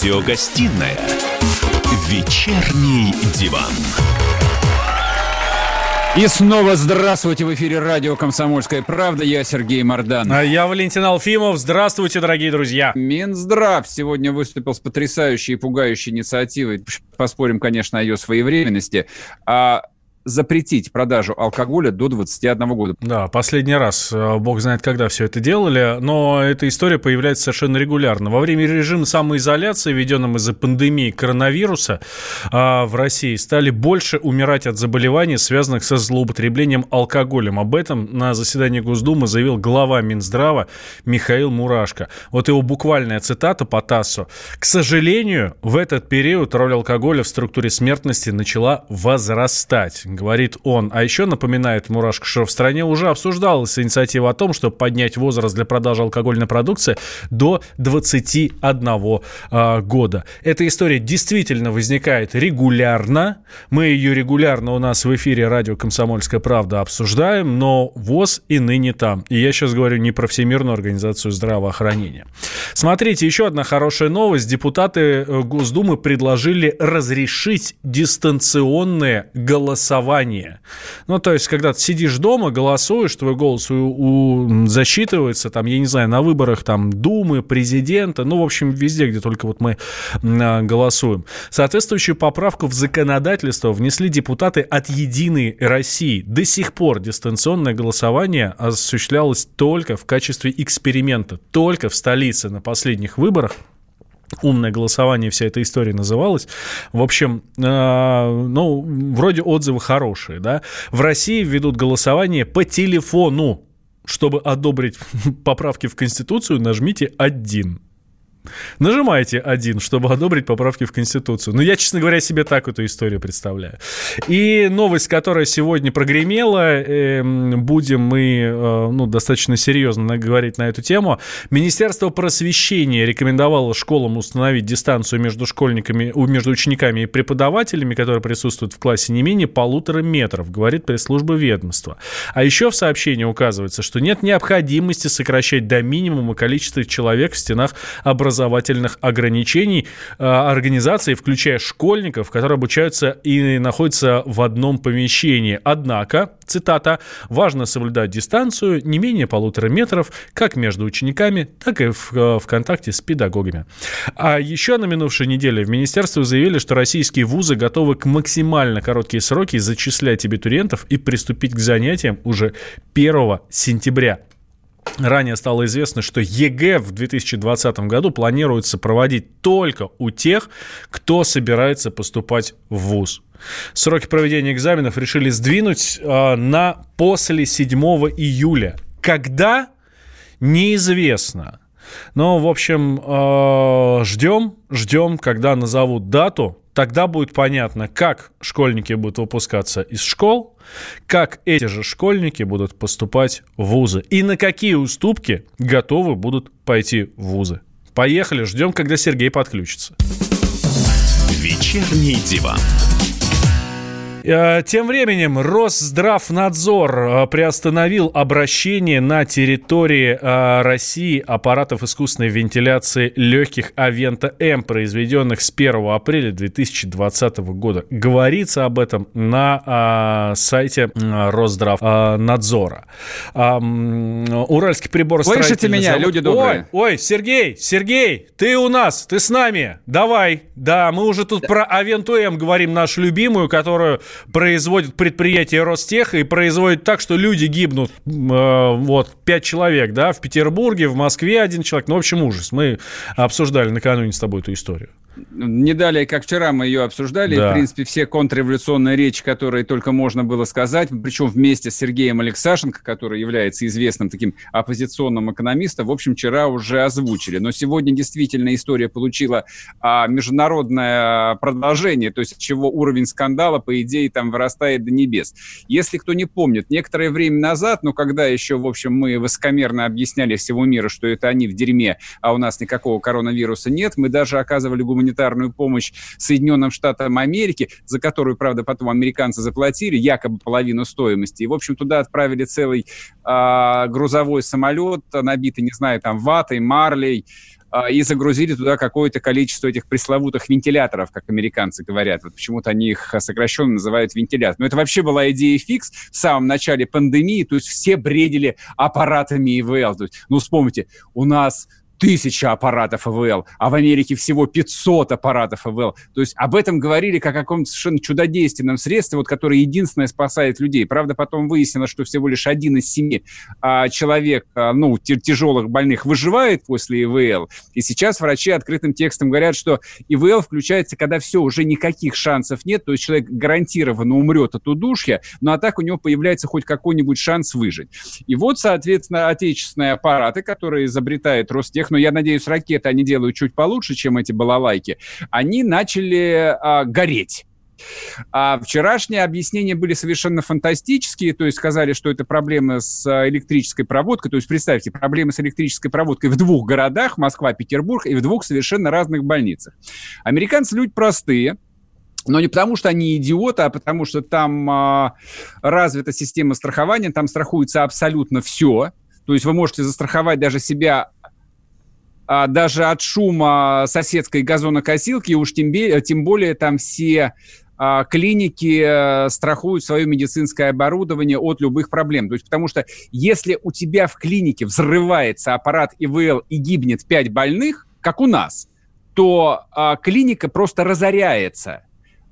Радиогостинная «Вечерний диван». И снова здравствуйте в эфире радио «Комсомольская правда». Я Сергей Мордан. А я Валентин Алфимов. Здравствуйте, дорогие друзья. Минздрав сегодня выступил с потрясающей и пугающей инициативой. Поспорим, конечно, о ее своевременности. А запретить продажу алкоголя до 21 года. Да, последний раз, э, бог знает, когда все это делали, но эта история появляется совершенно регулярно. Во время режима самоизоляции, введенном из-за пандемии коронавируса, а, в России стали больше умирать от заболеваний, связанных со злоупотреблением алкоголем. Об этом на заседании Госдумы заявил глава Минздрава Михаил Мурашко. Вот его буквальная цитата по ТАССу. «К сожалению, в этот период роль алкоголя в структуре смертности начала возрастать говорит он. А еще напоминает Мурашко, что в стране уже обсуждалась инициатива о том, чтобы поднять возраст для продажи алкогольной продукции до 21 э, а, года. Эта история действительно возникает регулярно. Мы ее регулярно у нас в эфире радио «Комсомольская правда» обсуждаем, но ВОЗ и ныне там. И я сейчас говорю не про Всемирную организацию здравоохранения. Смотрите, еще одна хорошая новость. Депутаты э, Госдумы предложили разрешить дистанционное голосование голосование. Ну, то есть, когда ты сидишь дома, голосуешь, твой голос у, у, засчитывается, там, я не знаю, на выборах там Думы, президента, ну, в общем, везде, где только вот мы а, голосуем. Соответствующую поправку в законодательство внесли депутаты от «Единой России». До сих пор дистанционное голосование осуществлялось только в качестве эксперимента, только в столице на последних выборах умное голосование, вся эта история называлась. В общем, э, ну, вроде отзывы хорошие, да. В России ведут голосование по телефону. Чтобы одобрить поправки в Конституцию, нажмите «один». Нажимаете один, чтобы одобрить поправки в Конституцию. Ну, я, честно говоря, себе так эту историю представляю. И новость, которая сегодня прогремела, э, будем мы э, ну, достаточно серьезно говорить на эту тему. Министерство просвещения рекомендовало школам установить дистанцию между школьниками, между учениками и преподавателями, которые присутствуют в классе, не менее полутора метров, говорит пресс-служба ведомства. А еще в сообщении указывается, что нет необходимости сокращать до минимума количество человек в стенах образования образовательных ограничений э, организации, включая школьников, которые обучаются и находятся в одном помещении. Однако, цитата, важно соблюдать дистанцию не менее полутора метров как между учениками, так и в, э, в контакте с педагогами. А еще на минувшей неделе в министерстве заявили, что российские вузы готовы к максимально короткие сроки зачислять абитуриентов и приступить к занятиям уже 1 сентября. Ранее стало известно, что ЕГЭ в 2020 году планируется проводить только у тех, кто собирается поступать в ВУЗ. Сроки проведения экзаменов решили сдвинуть э, на после 7 июля. Когда? Неизвестно. Но, в общем, э, ждем, ждем, когда назовут дату. Тогда будет понятно, как школьники будут выпускаться из школ, как эти же школьники будут поступать в вузы и на какие уступки готовы будут пойти в вузы. Поехали, ждем, когда Сергей подключится. Вечерний диван. Э, тем временем Росздравнадзор э, приостановил обращение на территории э, России аппаратов искусственной вентиляции легких Авента М, произведенных с 1 апреля 2020 года. Говорится об этом на сайте Росздравнадзора. Уральский прибор Слышите меня, завод... люди добрые? Ой, ой, Сергей, Сергей, ты у нас, ты с нами. Давай. Да, мы уже тут про Авенту М говорим, нашу любимую, которую производит предприятие Ростех и производит так, что люди гибнут. Э, вот, пять человек, да, в Петербурге, в Москве один человек. Ну, в общем, ужас. Мы обсуждали накануне с тобой эту историю не далее, как вчера мы ее обсуждали, да. в принципе, все контрреволюционные речи, которые только можно было сказать, причем вместе с Сергеем Алексашенко, который является известным таким оппозиционным экономистом, в общем, вчера уже озвучили. Но сегодня действительно история получила а, международное продолжение, то есть чего уровень скандала, по идее, там вырастает до небес. Если кто не помнит, некоторое время назад, ну, когда еще, в общем, мы высокомерно объясняли всему миру, что это они в дерьме, а у нас никакого коронавируса нет, мы даже оказывали гуманитарную гуманитарную помощь Соединенным Штатам Америки, за которую, правда, потом американцы заплатили якобы половину стоимости. И, в общем, туда отправили целый э, грузовой самолет, набитый, не знаю, там, ватой, марлей, а, и загрузили туда какое-то количество этих пресловутых вентиляторов, как американцы говорят. Вот почему-то они их сокращенно называют вентилятор. Но это вообще была идея фикс в самом начале пандемии, то есть все бредили аппаратами ИВЛ. То есть, ну, вспомните, у нас тысяча аппаратов ИВЛ, а в Америке всего 500 аппаратов ИВЛ. То есть об этом говорили как о каком-то совершенно чудодейственном средстве, вот, которое единственное спасает людей. Правда, потом выяснилось, что всего лишь один из семи а, человек, а, ну, тяжелых больных выживает после ИВЛ. И сейчас врачи открытым текстом говорят, что ИВЛ включается, когда все, уже никаких шансов нет, то есть человек гарантированно умрет от удушья, но а так у него появляется хоть какой-нибудь шанс выжить. И вот, соответственно, отечественные аппараты, которые изобретает Ростех, но я надеюсь, ракеты они делают чуть получше, чем эти балалайки, они начали а, гореть. А вчерашние объяснения были совершенно фантастические, то есть сказали, что это проблемы с электрической проводкой. То есть представьте, проблемы с электрической проводкой в двух городах, Москва, Петербург, и в двух совершенно разных больницах. Американцы люди простые, но не потому, что они идиоты, а потому что там а, развита система страхования, там страхуется абсолютно все. То есть вы можете застраховать даже себя а, даже от шума соседской газонокосилки, уж тем, тем более там все а, клиники а, страхуют свое медицинское оборудование от любых проблем. То есть, потому что если у тебя в клинике взрывается аппарат ИВЛ и гибнет 5 больных, как у нас, то а, клиника просто разоряется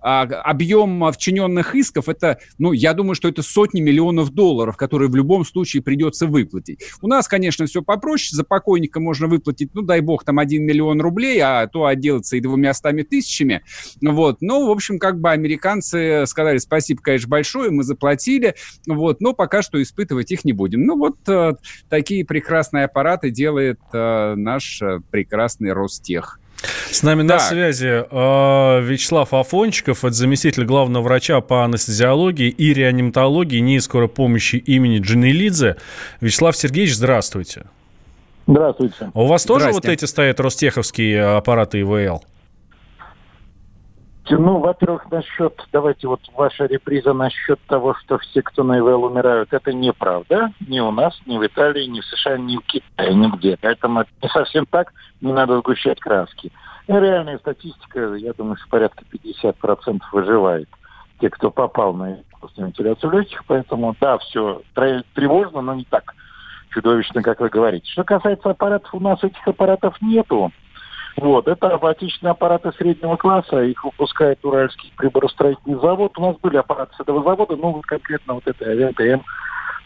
а, объем вчиненных исков, это, ну, я думаю, что это сотни миллионов долларов, которые в любом случае придется выплатить. У нас, конечно, все попроще, за покойника можно выплатить, ну, дай бог, там 1 миллион рублей, а то отделаться и двумя стами тысячами, вот. Но, в общем, как бы американцы сказали, спасибо, конечно, большое, мы заплатили, вот, но пока что испытывать их не будем. Ну, вот э, такие прекрасные аппараты делает э, наш э, прекрасный Ростех. С нами так. на связи э, Вячеслав Афончиков, это заместитель главного врача по анестезиологии и реаниматологии НИИ скорой помощи имени Джанелидзе. Вячеслав Сергеевич, здравствуйте. Здравствуйте. А у вас тоже вот эти стоят ростеховские аппараты ИВЛ? Ну, во-первых, насчет, давайте вот ваша реприза насчет того, что все, кто на ИВЛ умирают, это неправда. Ни у нас, ни в Италии, ни в США, ни в Китае, нигде. Поэтому это не совсем так, не надо сгущать краски. И реальная статистика, я думаю, что порядка 50% выживает. Те, кто попал на вентиляцию легких, поэтому да, все тревожно, но не так чудовищно, как вы говорите. Что касается аппаратов, у нас этих аппаратов нету. Вот, это отечественные аппараты среднего класса, их выпускает Уральский приборостроительный завод. У нас были аппараты с этого завода, но вот конкретно вот этой авиатм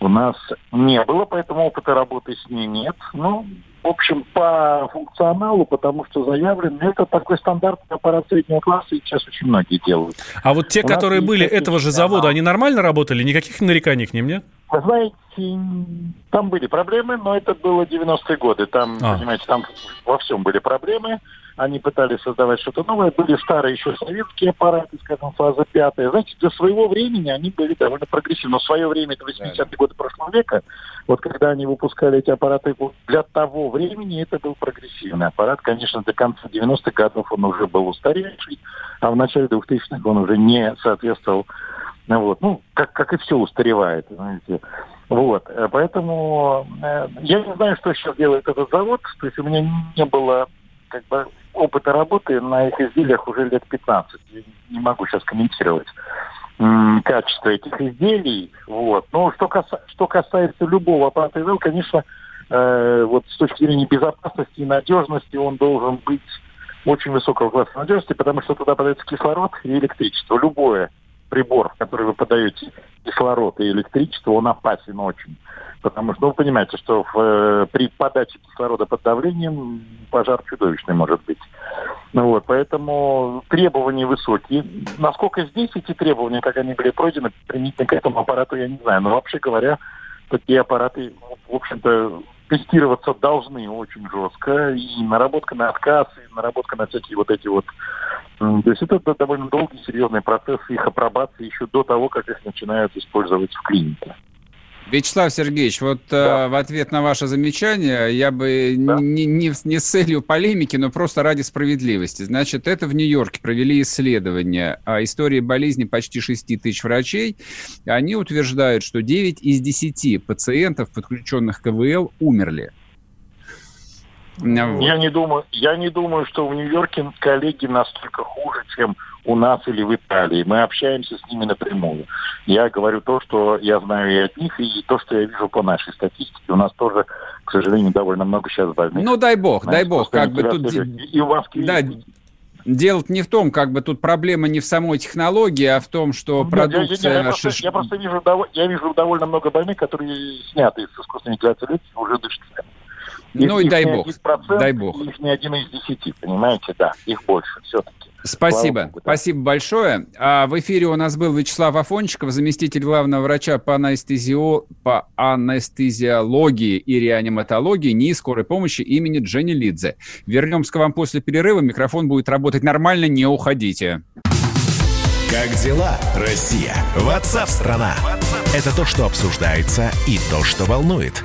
у нас не было, поэтому опыта работы с ней нет. Ну, в общем, по функционалу, потому что заявлен, это такой стандартный аппарат среднего класса, и сейчас очень многие делают. А вот те, У которые были этого же завода, они нормально работали? Никаких нареканий к ним нет? Вы знаете, там были проблемы, но это было 90-е годы. Там, а. понимаете, там во всем были проблемы они пытались создавать что-то новое. Были старые еще советские аппараты, скажем, фаза пятая. Знаете, для своего времени они были довольно прогрессивны. Но в свое время, это 80-е годы прошлого века, вот когда они выпускали эти аппараты, для того времени это был прогрессивный аппарат. Конечно, до конца 90-х годов он уже был устаревший, а в начале 2000-х он уже не соответствовал вот. Ну, как, как и все устаревает, знаете. Вот, поэтому э, я не знаю, что сейчас делает этот завод. То есть у меня не было как бы опыта работы на их изделиях уже лет 15. Не могу сейчас комментировать качество этих изделий. Вот. Но что, каса, что касается любого аппарата ИВЛ, конечно, э, вот с точки зрения безопасности и надежности он должен быть очень высокого класса надежности, потому что туда подается кислород и электричество. Любое прибор, в который вы подаете кислород и электричество, он опасен очень. Потому что, ну, вы понимаете, что в, э, при подаче кислорода под давлением пожар чудовищный может быть. Ну, вот, поэтому требования высокие. Насколько здесь эти требования, как они были пройдены, применительно к этому аппарату, я не знаю. Но вообще говоря, такие аппараты, в общем-то, тестироваться должны очень жестко. И наработка на отказ, и наработка на всякие вот эти вот... То есть это довольно долгий, серьезный процесс их апробации еще до того, как их начинают использовать в клинике. Вячеслав Сергеевич, вот э, да. э, в ответ на ваше замечание я бы да. не, не, не с целью полемики, но просто ради справедливости. Значит, это в Нью-Йорке провели исследование о истории болезни почти 6 тысяч врачей. Они утверждают, что 9 из 10 пациентов, подключенных к КВЛ, умерли. Я не думаю, я не думаю, что в Нью-Йорке коллеги настолько хуже, чем у нас или в Италии. Мы общаемся с ними напрямую. Я говорю то, что я знаю и от них, и то, что я вижу по нашей статистике. У нас тоже, к сожалению, довольно много сейчас больных. Ну, дай бог, Знаете, дай бог. Как бы тут... И у вас да, Дело не в том, как бы тут проблема не в самой технологии, а в том, что продукция... Я, я, я, просто, я просто вижу, я вижу довольно много больных, которые сняты из искусственной вентиляции легких и уже дышат Ну и дай бог, дай бог. Их не один из десяти, понимаете, да, их больше все-таки. Спасибо. Богу, да. Спасибо большое. А в эфире у нас был Вячеслав Афончиков, заместитель главного врача по, анестезио... по анестезиологии и реаниматологии НИИ скорой помощи имени Дженни Лидзе. Вернемся к вам после перерыва. Микрофон будет работать нормально, не уходите. Как дела, Россия? Ватсап-страна! Это то, что обсуждается и то, что волнует.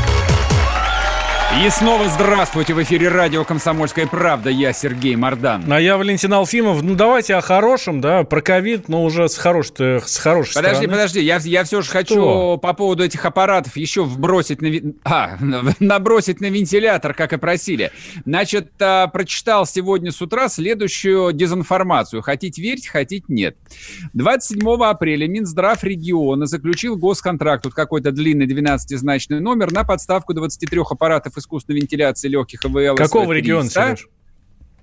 И снова здравствуйте в эфире радио «Комсомольская правда». Я Сергей Мордан. А я Валентин Алфимов. Ну, давайте о хорошем, да, про ковид, но уже с, хорош, с хорошей Подожди, стороны. подожди, я, я все же Что? хочу по поводу этих аппаратов еще вбросить на... А, набросить на вентилятор, как и просили. Значит, а, прочитал сегодня с утра следующую дезинформацию. Хотите верить, хотите нет. 27 апреля Минздрав региона заключил госконтракт, тут какой-то длинный 12-значный номер, на подставку 23 аппаратов искусственной вентиляции легких ИВЛ. Какого региона, Сереж?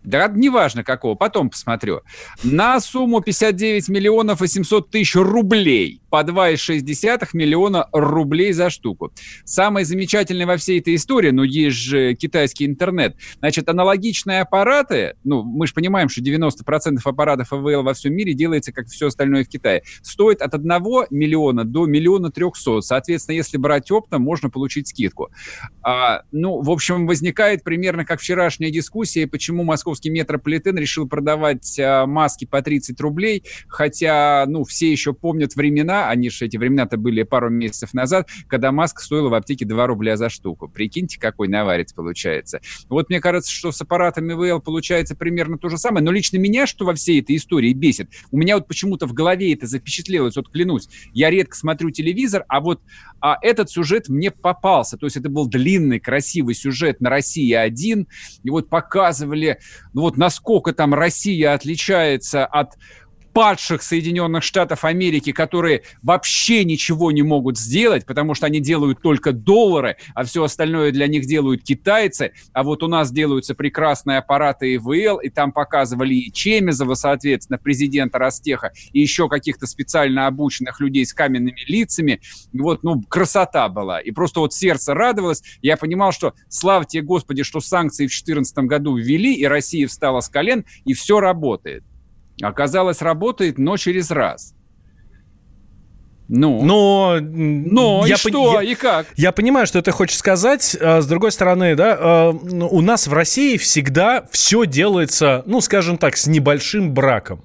Да неважно какого, потом посмотрю. На сумму 59 миллионов 800 тысяч рублей по 2,6 миллиона рублей за штуку. Самое замечательное во всей этой истории, ну, есть же китайский интернет, значит, аналогичные аппараты, ну, мы же понимаем, что 90% аппаратов АВЛ во всем мире делается, как все остальное в Китае, стоит от 1 миллиона до миллиона трехсот. Соответственно, если брать оптом, можно получить скидку. А, ну, в общем, возникает примерно как вчерашняя дискуссия, почему московский метрополитен решил продавать а, маски по 30 рублей, хотя, ну, все еще помнят времена, они же эти времена-то были пару месяцев назад, когда маска стоила в аптеке 2 рубля за штуку. Прикиньте, какой наварец получается. Вот мне кажется, что с аппаратами ВЛ получается примерно то же самое, но лично меня, что во всей этой истории бесит, у меня вот почему-то в голове это запечатлелось, вот клянусь, я редко смотрю телевизор, а вот а этот сюжет мне попался, то есть это был длинный, красивый сюжет на России-1, и вот показывали, ну вот насколько там Россия отличается от падших Соединенных Штатов Америки, которые вообще ничего не могут сделать, потому что они делают только доллары, а все остальное для них делают китайцы. А вот у нас делаются прекрасные аппараты ИВЛ, и там показывали и Чемезова, соответственно, президента Ростеха, и еще каких-то специально обученных людей с каменными лицами. Вот, ну, красота была. И просто вот сердце радовалось. Я понимал, что слава тебе, Господи, что санкции в 2014 году ввели, и Россия встала с колен, и все работает. Оказалось, работает, но через раз. Ну, но, но я и что, я, и как? Я понимаю, что ты хочешь сказать. А, с другой стороны, да, а, ну, у нас в России всегда все делается, ну, скажем так, с небольшим браком.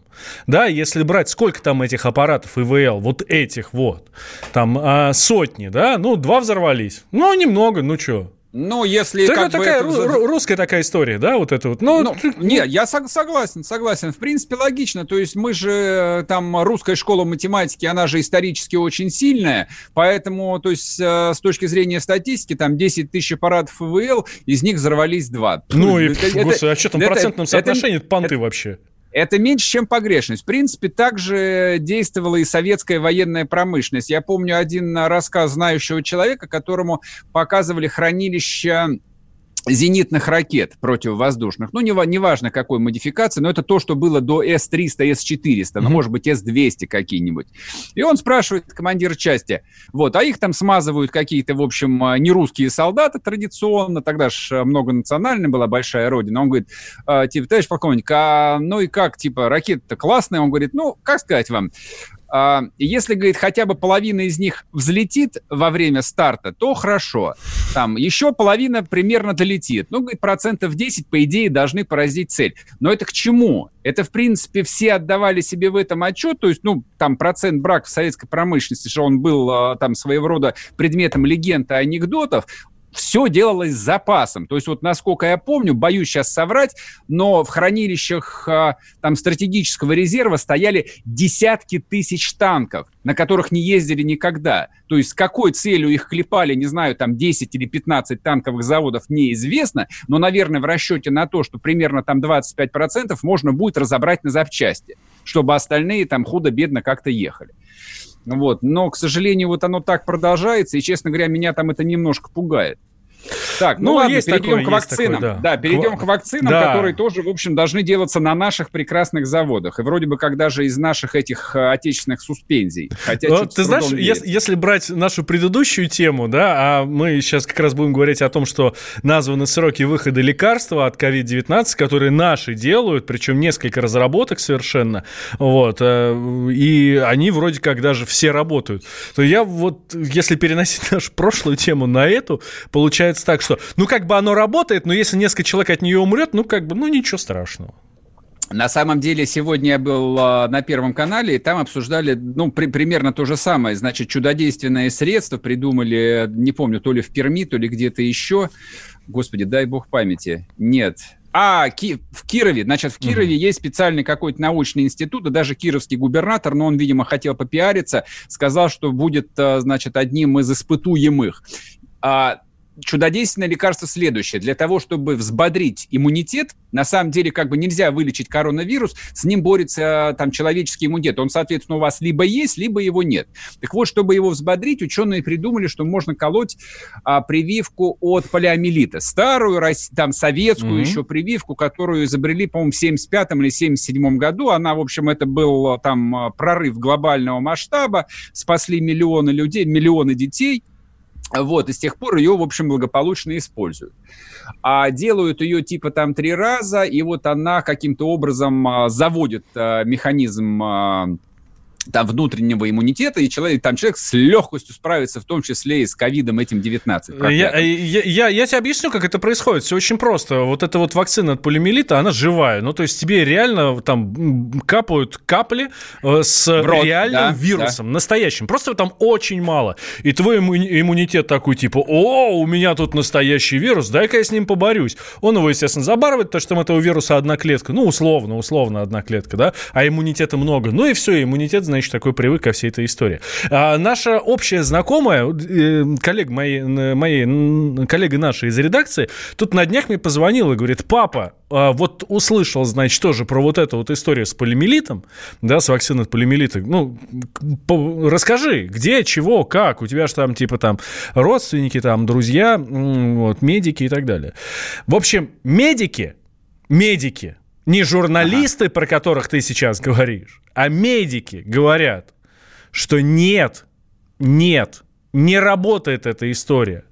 Да, если брать, сколько там этих аппаратов ИВЛ, вот этих вот, там а, сотни, да, ну, два взорвались. Ну, немного, ну, что. Ну, если так как это такая это... русская такая история, да, вот это вот. Ну, ну, ты... не, я согласен, согласен. В принципе, логично. То есть мы же э, там русская школа математики, она же исторически очень сильная, поэтому, то есть э, с точки зрения статистики, там 10 тысяч аппаратов ИВЛ, из них взорвались два. Ну и, это, господи, а что там в процентном соотношении это, понты это, вообще? Это меньше, чем погрешность. В принципе, также действовала и советская военная промышленность. Я помню один рассказ знающего человека, которому показывали хранилища зенитных ракет противовоздушных. Ну, неважно, не, важно какой модификации, но это то, что было до С-300, С-400, mm-hmm. ну, может быть, С-200 какие-нибудь. И он спрашивает командира части, вот, а их там смазывают какие-то, в общем, а, нерусские солдаты традиционно, тогда же многонациональная была большая родина. Он говорит, а, типа, товарищ полковник, а ну и как, типа, ракета-то классная? Он говорит, ну, как сказать вам, А, если, говорит, хотя бы половина из них взлетит во время старта, то хорошо. Там еще половина примерно долетит. Ну, говорит, процентов 10, по идее, должны поразить цель. Но это к чему? Это, в принципе, все отдавали себе в этом отчет. То есть, ну, там процент брака в советской промышленности, что он был а, там своего рода предметом легенд и анекдотов, все делалось с запасом. То есть вот насколько я помню, боюсь сейчас соврать, но в хранилищах а, там стратегического резерва стояли десятки тысяч танков, на которых не ездили никогда. То есть с какой целью их клепали, не знаю, там 10 или 15 танковых заводов, неизвестно, но, наверное, в расчете на то, что примерно там 25% можно будет разобрать на запчасти, чтобы остальные там худо-бедно как-то ехали. Вот. Но, к сожалению, вот оно так продолжается, и, честно говоря, меня там это немножко пугает. Так, ну, ну ладно, есть перейдем такое, к вакцинам. Такое, да. да, перейдем к, к вакцинам, да. которые тоже, в общем, должны делаться на наших прекрасных заводах. И вроде бы как даже из наших этих э, отечественных суспензий. Хотя ну, Ты знаешь, если, если брать нашу предыдущую тему, да, а мы сейчас как раз будем говорить о том, что названы сроки выхода лекарства от COVID-19, которые наши делают, причем несколько разработок совершенно, вот, э, и они вроде как даже все работают. То я вот, если переносить нашу прошлую тему на эту, получается так, что, ну, как бы оно работает, но если несколько человек от нее умрет, ну, как бы, ну, ничего страшного. На самом деле, сегодня я был э, на Первом канале, и там обсуждали, ну, при, примерно то же самое. Значит, чудодейственное средство придумали, не помню, то ли в Перми, то ли где-то еще. Господи, дай бог памяти. Нет, а, Ки- в Кирове, значит, в Кирове uh-huh. есть специальный какой-то научный институт, и даже кировский губернатор, но он, видимо, хотел попиариться, сказал, что будет, э, значит, одним из испытуемых. А, чудодейственное лекарство следующее. Для того, чтобы взбодрить иммунитет, на самом деле как бы нельзя вылечить коронавирус, с ним борется там человеческий иммунитет. Он, соответственно, у вас либо есть, либо его нет. Так вот, чтобы его взбодрить, ученые придумали, что можно колоть а, прививку от полиомиелита. Старую, там, советскую mm-hmm. еще прививку, которую изобрели, по-моему, в 75 или 77 году. Она, в общем, это был там прорыв глобального масштаба, спасли миллионы людей, миллионы детей – вот, и с тех пор ее, в общем, благополучно используют. А делают ее типа там три раза, и вот она каким-то образом а, заводит а, механизм а, там, внутреннего иммунитета, и человек, там человек с легкостью справится, в том числе и с ковидом этим 19. Я, я, я, я тебе объясню, как это происходит. Все очень просто. Вот эта вот вакцина от полиомиелита, она живая. Ну, то есть тебе реально там капают капли э, с рот, реальным да, вирусом, да. настоящим. Просто там очень мало. И твой иммунитет такой, типа, о, у меня тут настоящий вирус, дай-ка я с ним поборюсь. Он его, естественно, забарывает, потому что там этого вируса одна клетка. Ну, условно, условно одна клетка, да? А иммунитета много. Ну и все, иммунитет, значит, такой привык ко всей этой истории. А наша общая знакомая, э, коллега моей, моей, коллега наша из редакции, тут на днях мне позвонила и говорит, папа, а, вот услышал, значит, тоже про вот эту вот историю с полимелитом, да, с вакциной от полимелита. Ну, по, расскажи, где, чего, как, у тебя же там, типа, там, родственники, там, друзья, вот, медики и так далее. В общем, медики, медики, не журналисты, ага. про которых ты сейчас говоришь, а медики говорят, что нет, нет, не работает эта история.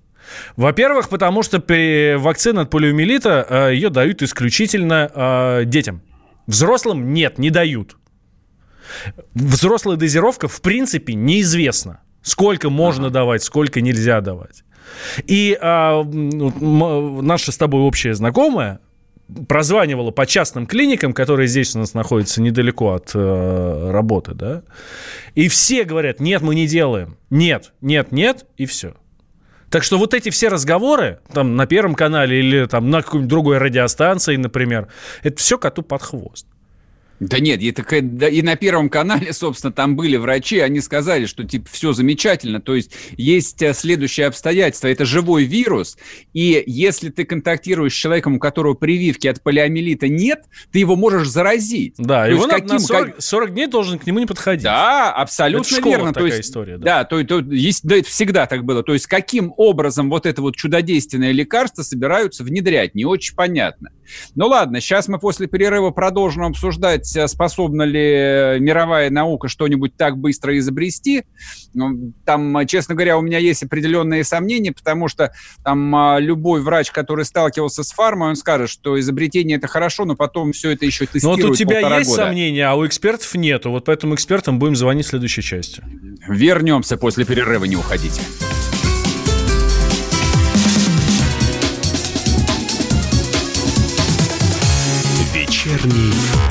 Во-первых, потому что вакцина от полиомиелита э, ее дают исключительно э, детям. Взрослым нет, не дают. Взрослая дозировка, в принципе, неизвестна. Сколько можно ага. давать, сколько нельзя давать. И а, наша с тобой общая знакомая прозванивала по частным клиникам, которые здесь у нас находятся недалеко от э, работы, да, и все говорят, нет, мы не делаем, нет, нет, нет, и все. Так что вот эти все разговоры, там, на Первом канале или там на какой-нибудь другой радиостанции, например, это все коту под хвост. Да нет, и, так, да, и на Первом канале, собственно, там были врачи, они сказали, что, типа, все замечательно, то есть есть э, следующее обстоятельство, это живой вирус, и если ты контактируешь с человеком, у которого прививки от полиомиелита нет, ты его можешь заразить. Да, то его на, каким, на 40, 40 дней должен к нему не подходить. Да, абсолютно это верно. такая то есть, история. Да, да то, то, есть, да, это всегда так было. То есть каким образом вот это вот чудодейственное лекарство собираются внедрять, не очень понятно. Ну ладно, сейчас мы после перерыва продолжим обсуждать понять, способна ли мировая наука что-нибудь так быстро изобрести. Ну, там, честно говоря, у меня есть определенные сомнения, потому что там любой врач, который сталкивался с фармой, он скажет, что изобретение это хорошо, но потом все это еще тестируют Но вот у тебя есть года. сомнения, а у экспертов нету. Вот поэтому экспертам будем звонить в следующей части. Вернемся после перерыва, не уходите. Вечерний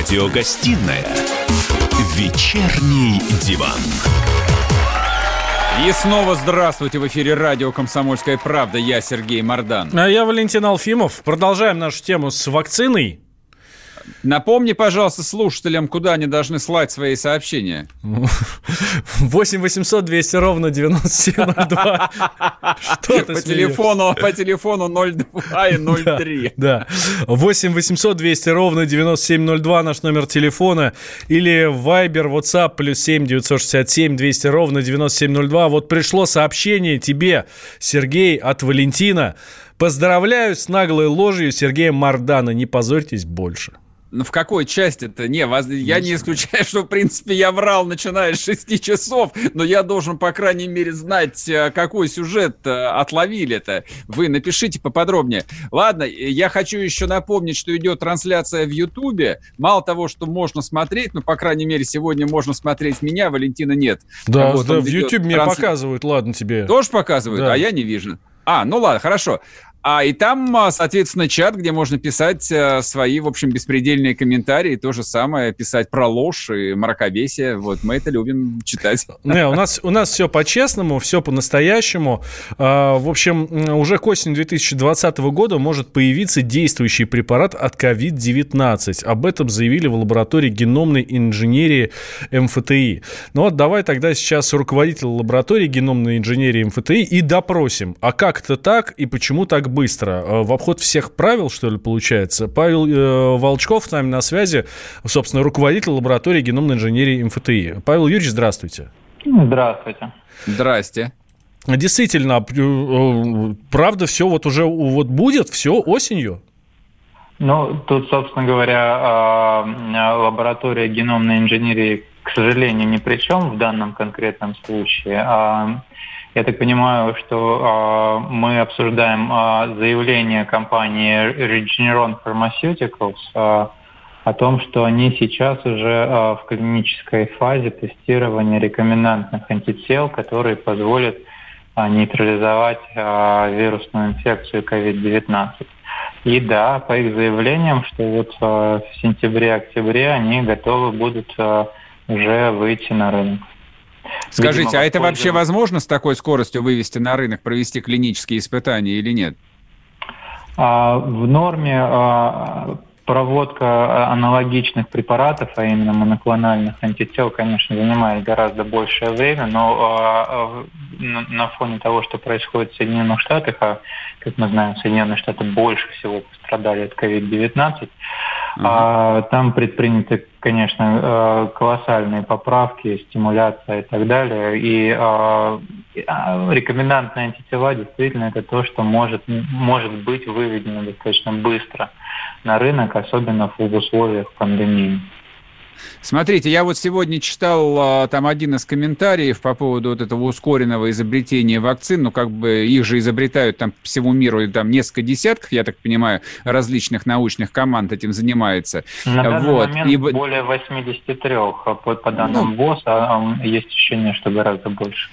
Радиогостинная «Вечерний диван». И снова здравствуйте в эфире радио «Комсомольская правда». Я Сергей Мордан. А я Валентин Алфимов. Продолжаем нашу тему с вакциной. Напомни, пожалуйста, слушателям, куда они должны слать свои сообщения. 8 800 200 ровно 9702. Что ты по телефону, по телефону 02 и 03. Да, да. 8 800 200 ровно 9702 наш номер телефона. Или Viber, WhatsApp, плюс 7 967 200 ровно 9702. Вот пришло сообщение тебе, Сергей, от Валентина. Поздравляю с наглой ложью Сергея Мардана. Не позорьтесь больше. Ну, в какой части-то? Не, вас, я не исключаю, что, в принципе, я врал, начиная с 6 часов, но я должен, по крайней мере, знать, э, какой сюжет э, отловили-то. Вы напишите поподробнее. Ладно, я хочу еще напомнить, что идет трансляция в Ютубе. Мало того, что можно смотреть, ну, по крайней мере, сегодня можно смотреть меня, Валентина нет. Да, вот да в Ютубе мне показывают, ладно тебе. Тоже показывают, да. а я не вижу. А, ну ладно, хорошо. А и там, а, соответственно, чат, где можно писать э, свои, в общем, беспредельные комментарии, то же самое, писать про ложь и мракобесие. Вот мы это любим читать. Не, у нас, у нас все по-честному, все по-настоящему. А, в общем, уже к осени 2020 года может появиться действующий препарат от COVID-19. Об этом заявили в лаборатории геномной инженерии МФТИ. Ну вот давай тогда сейчас руководителя лаборатории геномной инженерии МФТИ и допросим. А как это так и почему так быстро? Э, в обход всех правил, что ли, получается? Павел э, Волчков с нами на связи, собственно, руководитель лаборатории геномной инженерии МФТИ. Павел Юрьевич, здравствуйте. Здравствуйте. Здрасте. Действительно, э, правда, все вот уже вот будет, все осенью? Ну, тут, собственно говоря, а, лаборатория геномной инженерии, к сожалению, ни при чем в данном конкретном случае. Я так понимаю, что э, мы обсуждаем э, заявление компании Regeneron Pharmaceuticals э, о том, что они сейчас уже э, в клинической фазе тестирования рекомендантных антител, которые позволят э, нейтрализовать э, вирусную инфекцию COVID-19. И да, по их заявлениям, что вот э, в сентябре-октябре они готовы будут э, уже выйти на рынок. Скажите, Видимо, а это вообще возможно с такой скоростью вывести на рынок, провести клинические испытания или нет? А, в норме а, проводка аналогичных препаратов, а именно моноклональных антител, конечно, занимает гораздо большее время, но а, на фоне того, что происходит в Соединенных Штатах, а, как мы знаем, Соединенные Штаты больше всего пострадали от COVID-19, а, там предприняты, конечно, э, колоссальные поправки, стимуляция и так далее. И а, а, рекомендантные антитела действительно это то, что может, может быть выведено достаточно быстро на рынок, особенно в условиях пандемии. Смотрите, я вот сегодня читал а, там один из комментариев по поводу вот этого ускоренного изобретения вакцин. Ну, как бы их же изобретают там по всему миру, там несколько десятков, я так понимаю, различных научных команд этим занимается. На данный вот. момент И... более 83, по, по данным ну, ВОЗ, а есть ощущение, что гораздо больше.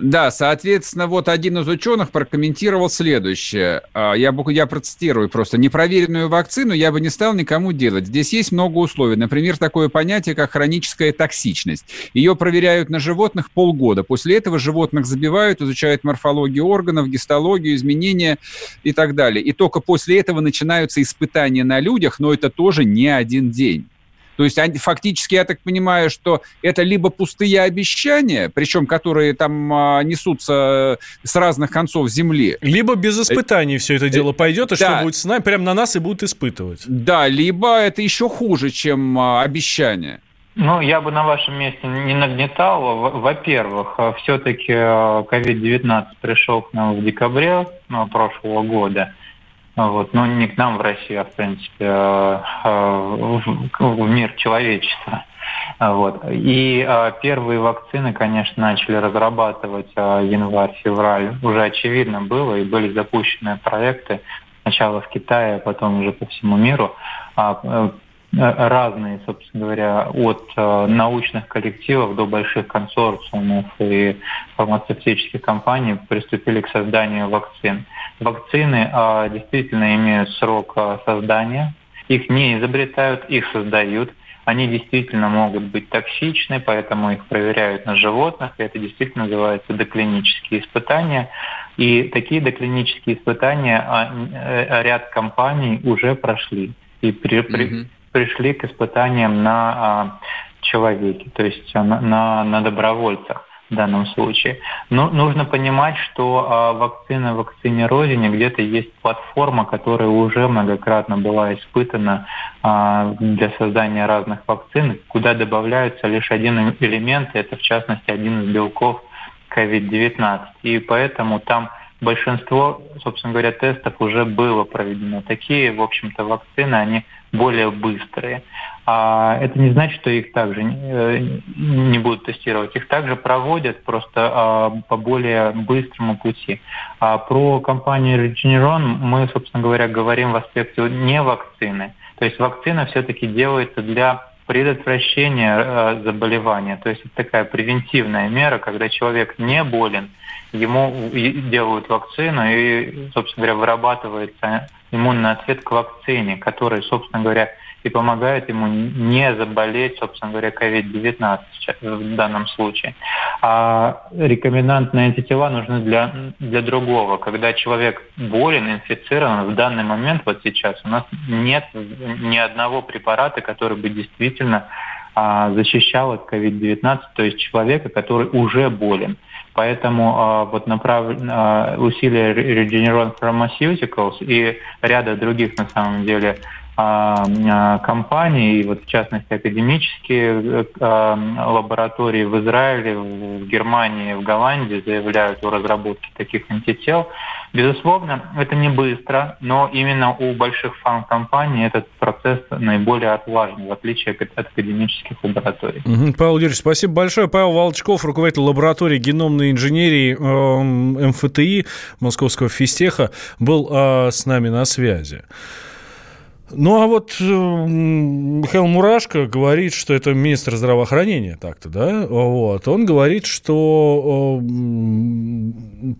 Да, соответственно, вот один из ученых прокомментировал следующее. А, я, я процитирую просто. Непроверенную вакцину я бы не стал никому делать. Здесь есть много условий. Например, такое понятие, как хроническая токсичность. Ее проверяют на животных полгода. После этого животных забивают, изучают морфологию органов, гистологию, изменения и так далее. И только после этого начинаются испытания на людях, но это тоже не один день. То есть они, фактически, я так понимаю, что это либо пустые обещания, причем которые там а, несутся с разных концов земли. Либо без испытаний все это дело пойдет, и да. что будет с нами, прямо на нас и будут испытывать. Да, либо это еще хуже, чем а, обещания. Ну, я бы на вашем месте не нагнетал. Во-первых, все-таки COVID-19 а, пришел к нам в декабре ну, прошлого года. Вот. Но не к нам в Россию, а в принципе а, а, в мир человечества. Вот. И а, первые вакцины, конечно, начали разрабатывать январь-февраль. Уже очевидно было, и были запущены проекты сначала в Китае, а потом уже по всему миру. Э, разные, собственно говоря, от э, научных коллективов до больших консорциумов и фармацевтических компаний приступили к созданию вакцин. Вакцины э, действительно имеют срок создания, их не изобретают, их создают. Они действительно могут быть токсичны, поэтому их проверяют на животных, и это действительно называется доклинические испытания. И такие доклинические испытания а, ряд компаний уже прошли. И при, при, пришли к испытаниям на а, человеке, то есть а, на, на, на добровольцах в данном случае. Но нужно понимать, что а, вакцина вакцине Розине где-то есть платформа, которая уже многократно была испытана а, для создания разных вакцин, куда добавляется лишь один элемент, это в частности один из белков COVID-19. И поэтому там большинство, собственно говоря, тестов уже было проведено. Такие, в общем-то, вакцины, они более быстрые. А это не значит, что их также не э, будут тестировать. Их также проводят просто а, по более быстрому пути. А про компанию Regeneron мы, собственно говоря, говорим в аспекте не вакцины. То есть вакцина все-таки делается для предотвращения э, заболевания. То есть это такая превентивная мера, когда человек не болен, ему делают вакцину и, собственно говоря, вырабатывается иммунный ответ к вакцине, который, собственно говоря, и помогает ему не заболеть, собственно говоря, COVID-19 в данном случае. А рекомендантные антитела нужны для, для другого. Когда человек болен, инфицирован, в данный момент, вот сейчас, у нас нет ни одного препарата, который бы действительно а, защищал от COVID-19, то есть человека, который уже болен. Поэтому а, вот направ... а, усилия Regeneron Pharmaceuticals и ряда других на самом деле компаний, вот в частности академические а, лаборатории в Израиле, в Германии, в Голландии заявляют о разработке таких антител. Безусловно, это не быстро, но именно у больших фармкомпаний этот процесс наиболее отлажен, в отличие от академических лабораторий. Павел Юрьевич, спасибо большое. Павел Волчков, руководитель лаборатории геномной инженерии э, МФТИ Московского физтеха, был э, с нами на связи. Ну, а вот э, Михаил Мурашко говорит, что это министр здравоохранения так-то, да? Вот. Он говорит, что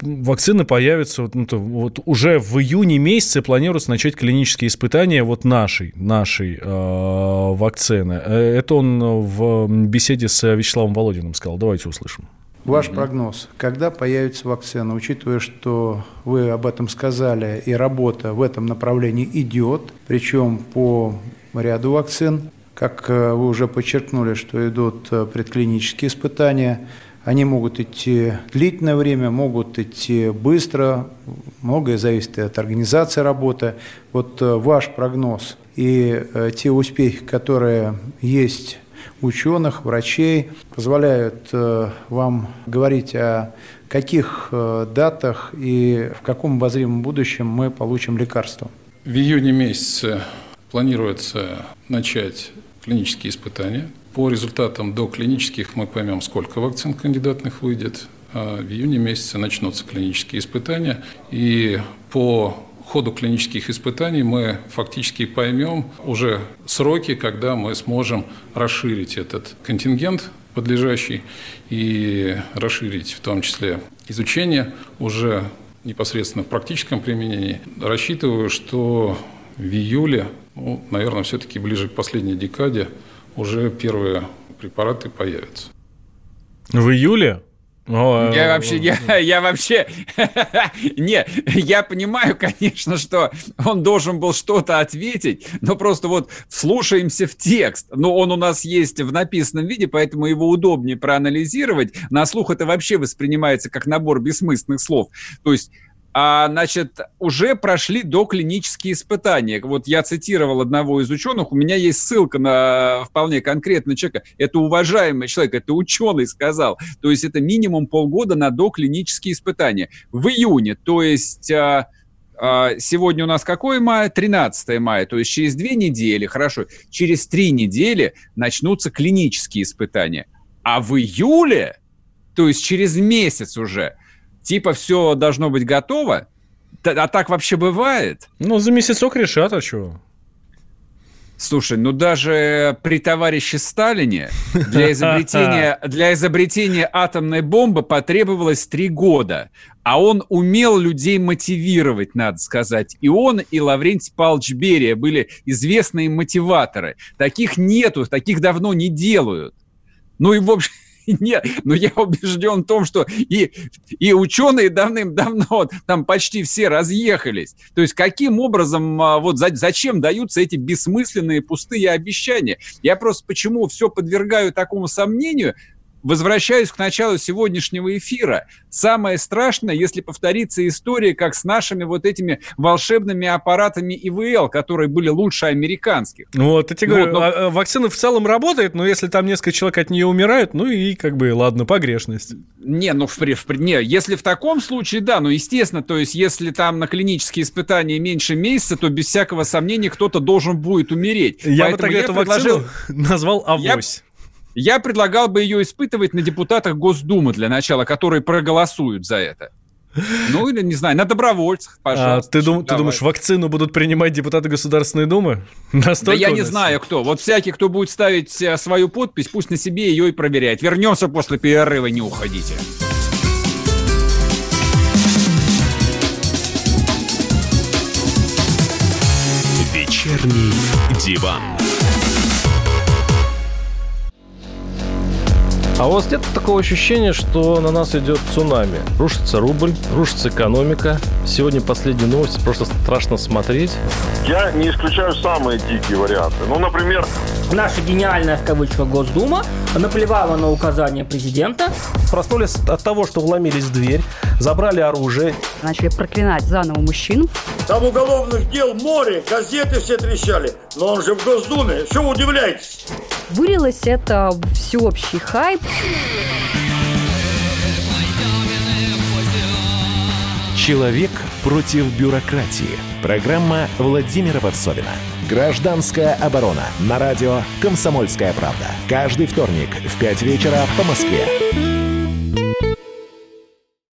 вакцины появятся ну, вот уже в июне месяце планируется начать клинические испытания вот нашей, нашей э, вакцины. Э, это он в беседе с Вячеславом Володиным сказал. Давайте услышим. Ваш прогноз, когда появится вакцина, учитывая, что вы об этом сказали, и работа в этом направлении идет, причем по ряду вакцин, как э, вы уже подчеркнули, что идут э, предклинические испытания, они могут идти длительное время, могут идти быстро, многое зависит от организации работы. Вот э, ваш прогноз и те успехи, которые есть ученых, врачей, позволяют э, вам говорить о каких э, датах и в каком обозримом будущем мы получим лекарство. В июне месяце планируется начать клинические испытания. По результатам доклинических мы поймем, сколько вакцин кандидатных выйдет. А в июне месяце начнутся клинические испытания. И по ходу клинических испытаний мы фактически поймем уже сроки, когда мы сможем расширить этот контингент подлежащий, и расширить в том числе изучение уже непосредственно в практическом применении. Рассчитываю, что в июле, ну, наверное, все-таки ближе к последней декаде уже первые препараты появятся. В июле? О, я вообще, я, я вообще, не, я понимаю, конечно, что он должен был что-то ответить, но просто вот слушаемся в текст. Но он у нас есть в написанном виде, поэтому его удобнее проанализировать. На слух это вообще воспринимается как набор бессмысленных слов. То есть а, значит, уже прошли доклинические испытания. Вот я цитировал одного из ученых, у меня есть ссылка на вполне конкретного человека. Это уважаемый человек, это ученый сказал. То есть это минимум полгода на доклинические испытания. В июне, то есть... А, а, сегодня у нас какой мая? 13 мая, то есть через две недели, хорошо, через три недели начнутся клинические испытания. А в июле, то есть через месяц уже, типа все должно быть готово, а так вообще бывает? Ну, за месяцок решат, а чего? Слушай, ну даже при товарище Сталине для изобретения, для изобретения атомной бомбы потребовалось три года. А он умел людей мотивировать, надо сказать. И он, и Лаврентий Павлович Берия были известные мотиваторы. Таких нету, таких давно не делают. Ну и, в общем, Нет, но я убежден в том, что и, и ученые давным-давно там почти все разъехались. То есть каким образом, а, вот за, зачем даются эти бессмысленные пустые обещания? Я просто почему все подвергаю такому сомнению, Возвращаюсь к началу сегодняшнего эфира. Самое страшное, если повторится история, как с нашими вот этими волшебными аппаратами ИВЛ, которые были лучше американских. Вот, я тебе говорю, вот, но... А, а, вакцина в целом работает, но если там несколько человек от нее умирают, ну и как бы, ладно, погрешность. Не, ну, в, в, не, если в таком случае, да, ну, естественно, то есть если там на клинические испытания меньше месяца, то без всякого сомнения кто-то должен будет умереть. Я Поэтому бы тогда я эту предложил... вакцину назвал авось. Я... Я предлагал бы ее испытывать на депутатах Госдумы для начала, которые проголосуют за это. Ну, или, не знаю, на добровольцах, пожалуйста. А, ты, дум, ты думаешь, вакцину будут принимать депутаты Государственной Думы? Настолько да я не знаю, кто. Вот всякий, кто будет ставить э, свою подпись, пусть на себе ее и проверяет. Вернемся после перерыва, не уходите. Вечерний диван. А у вас нет такого ощущения, что на нас идет цунами? Рушится рубль, рушится экономика. Сегодня последние новости, просто страшно смотреть. Я не исключаю самые дикие варианты. Ну, например... Наша гениальная, в кавычках, Госдума наплевала на указания президента. Проснулись от того, что вломились в дверь, забрали оружие. Начали проклинать заново мужчин. Там уголовных дел море, газеты все трещали. Но он же в Госдуме. Чего удивляетесь? Вылилось это всеобщий хайп. Человек против бюрократии. Программа Владимира Варсовина. Гражданская оборона. На радио «Комсомольская правда». Каждый вторник в 5 вечера по Москве.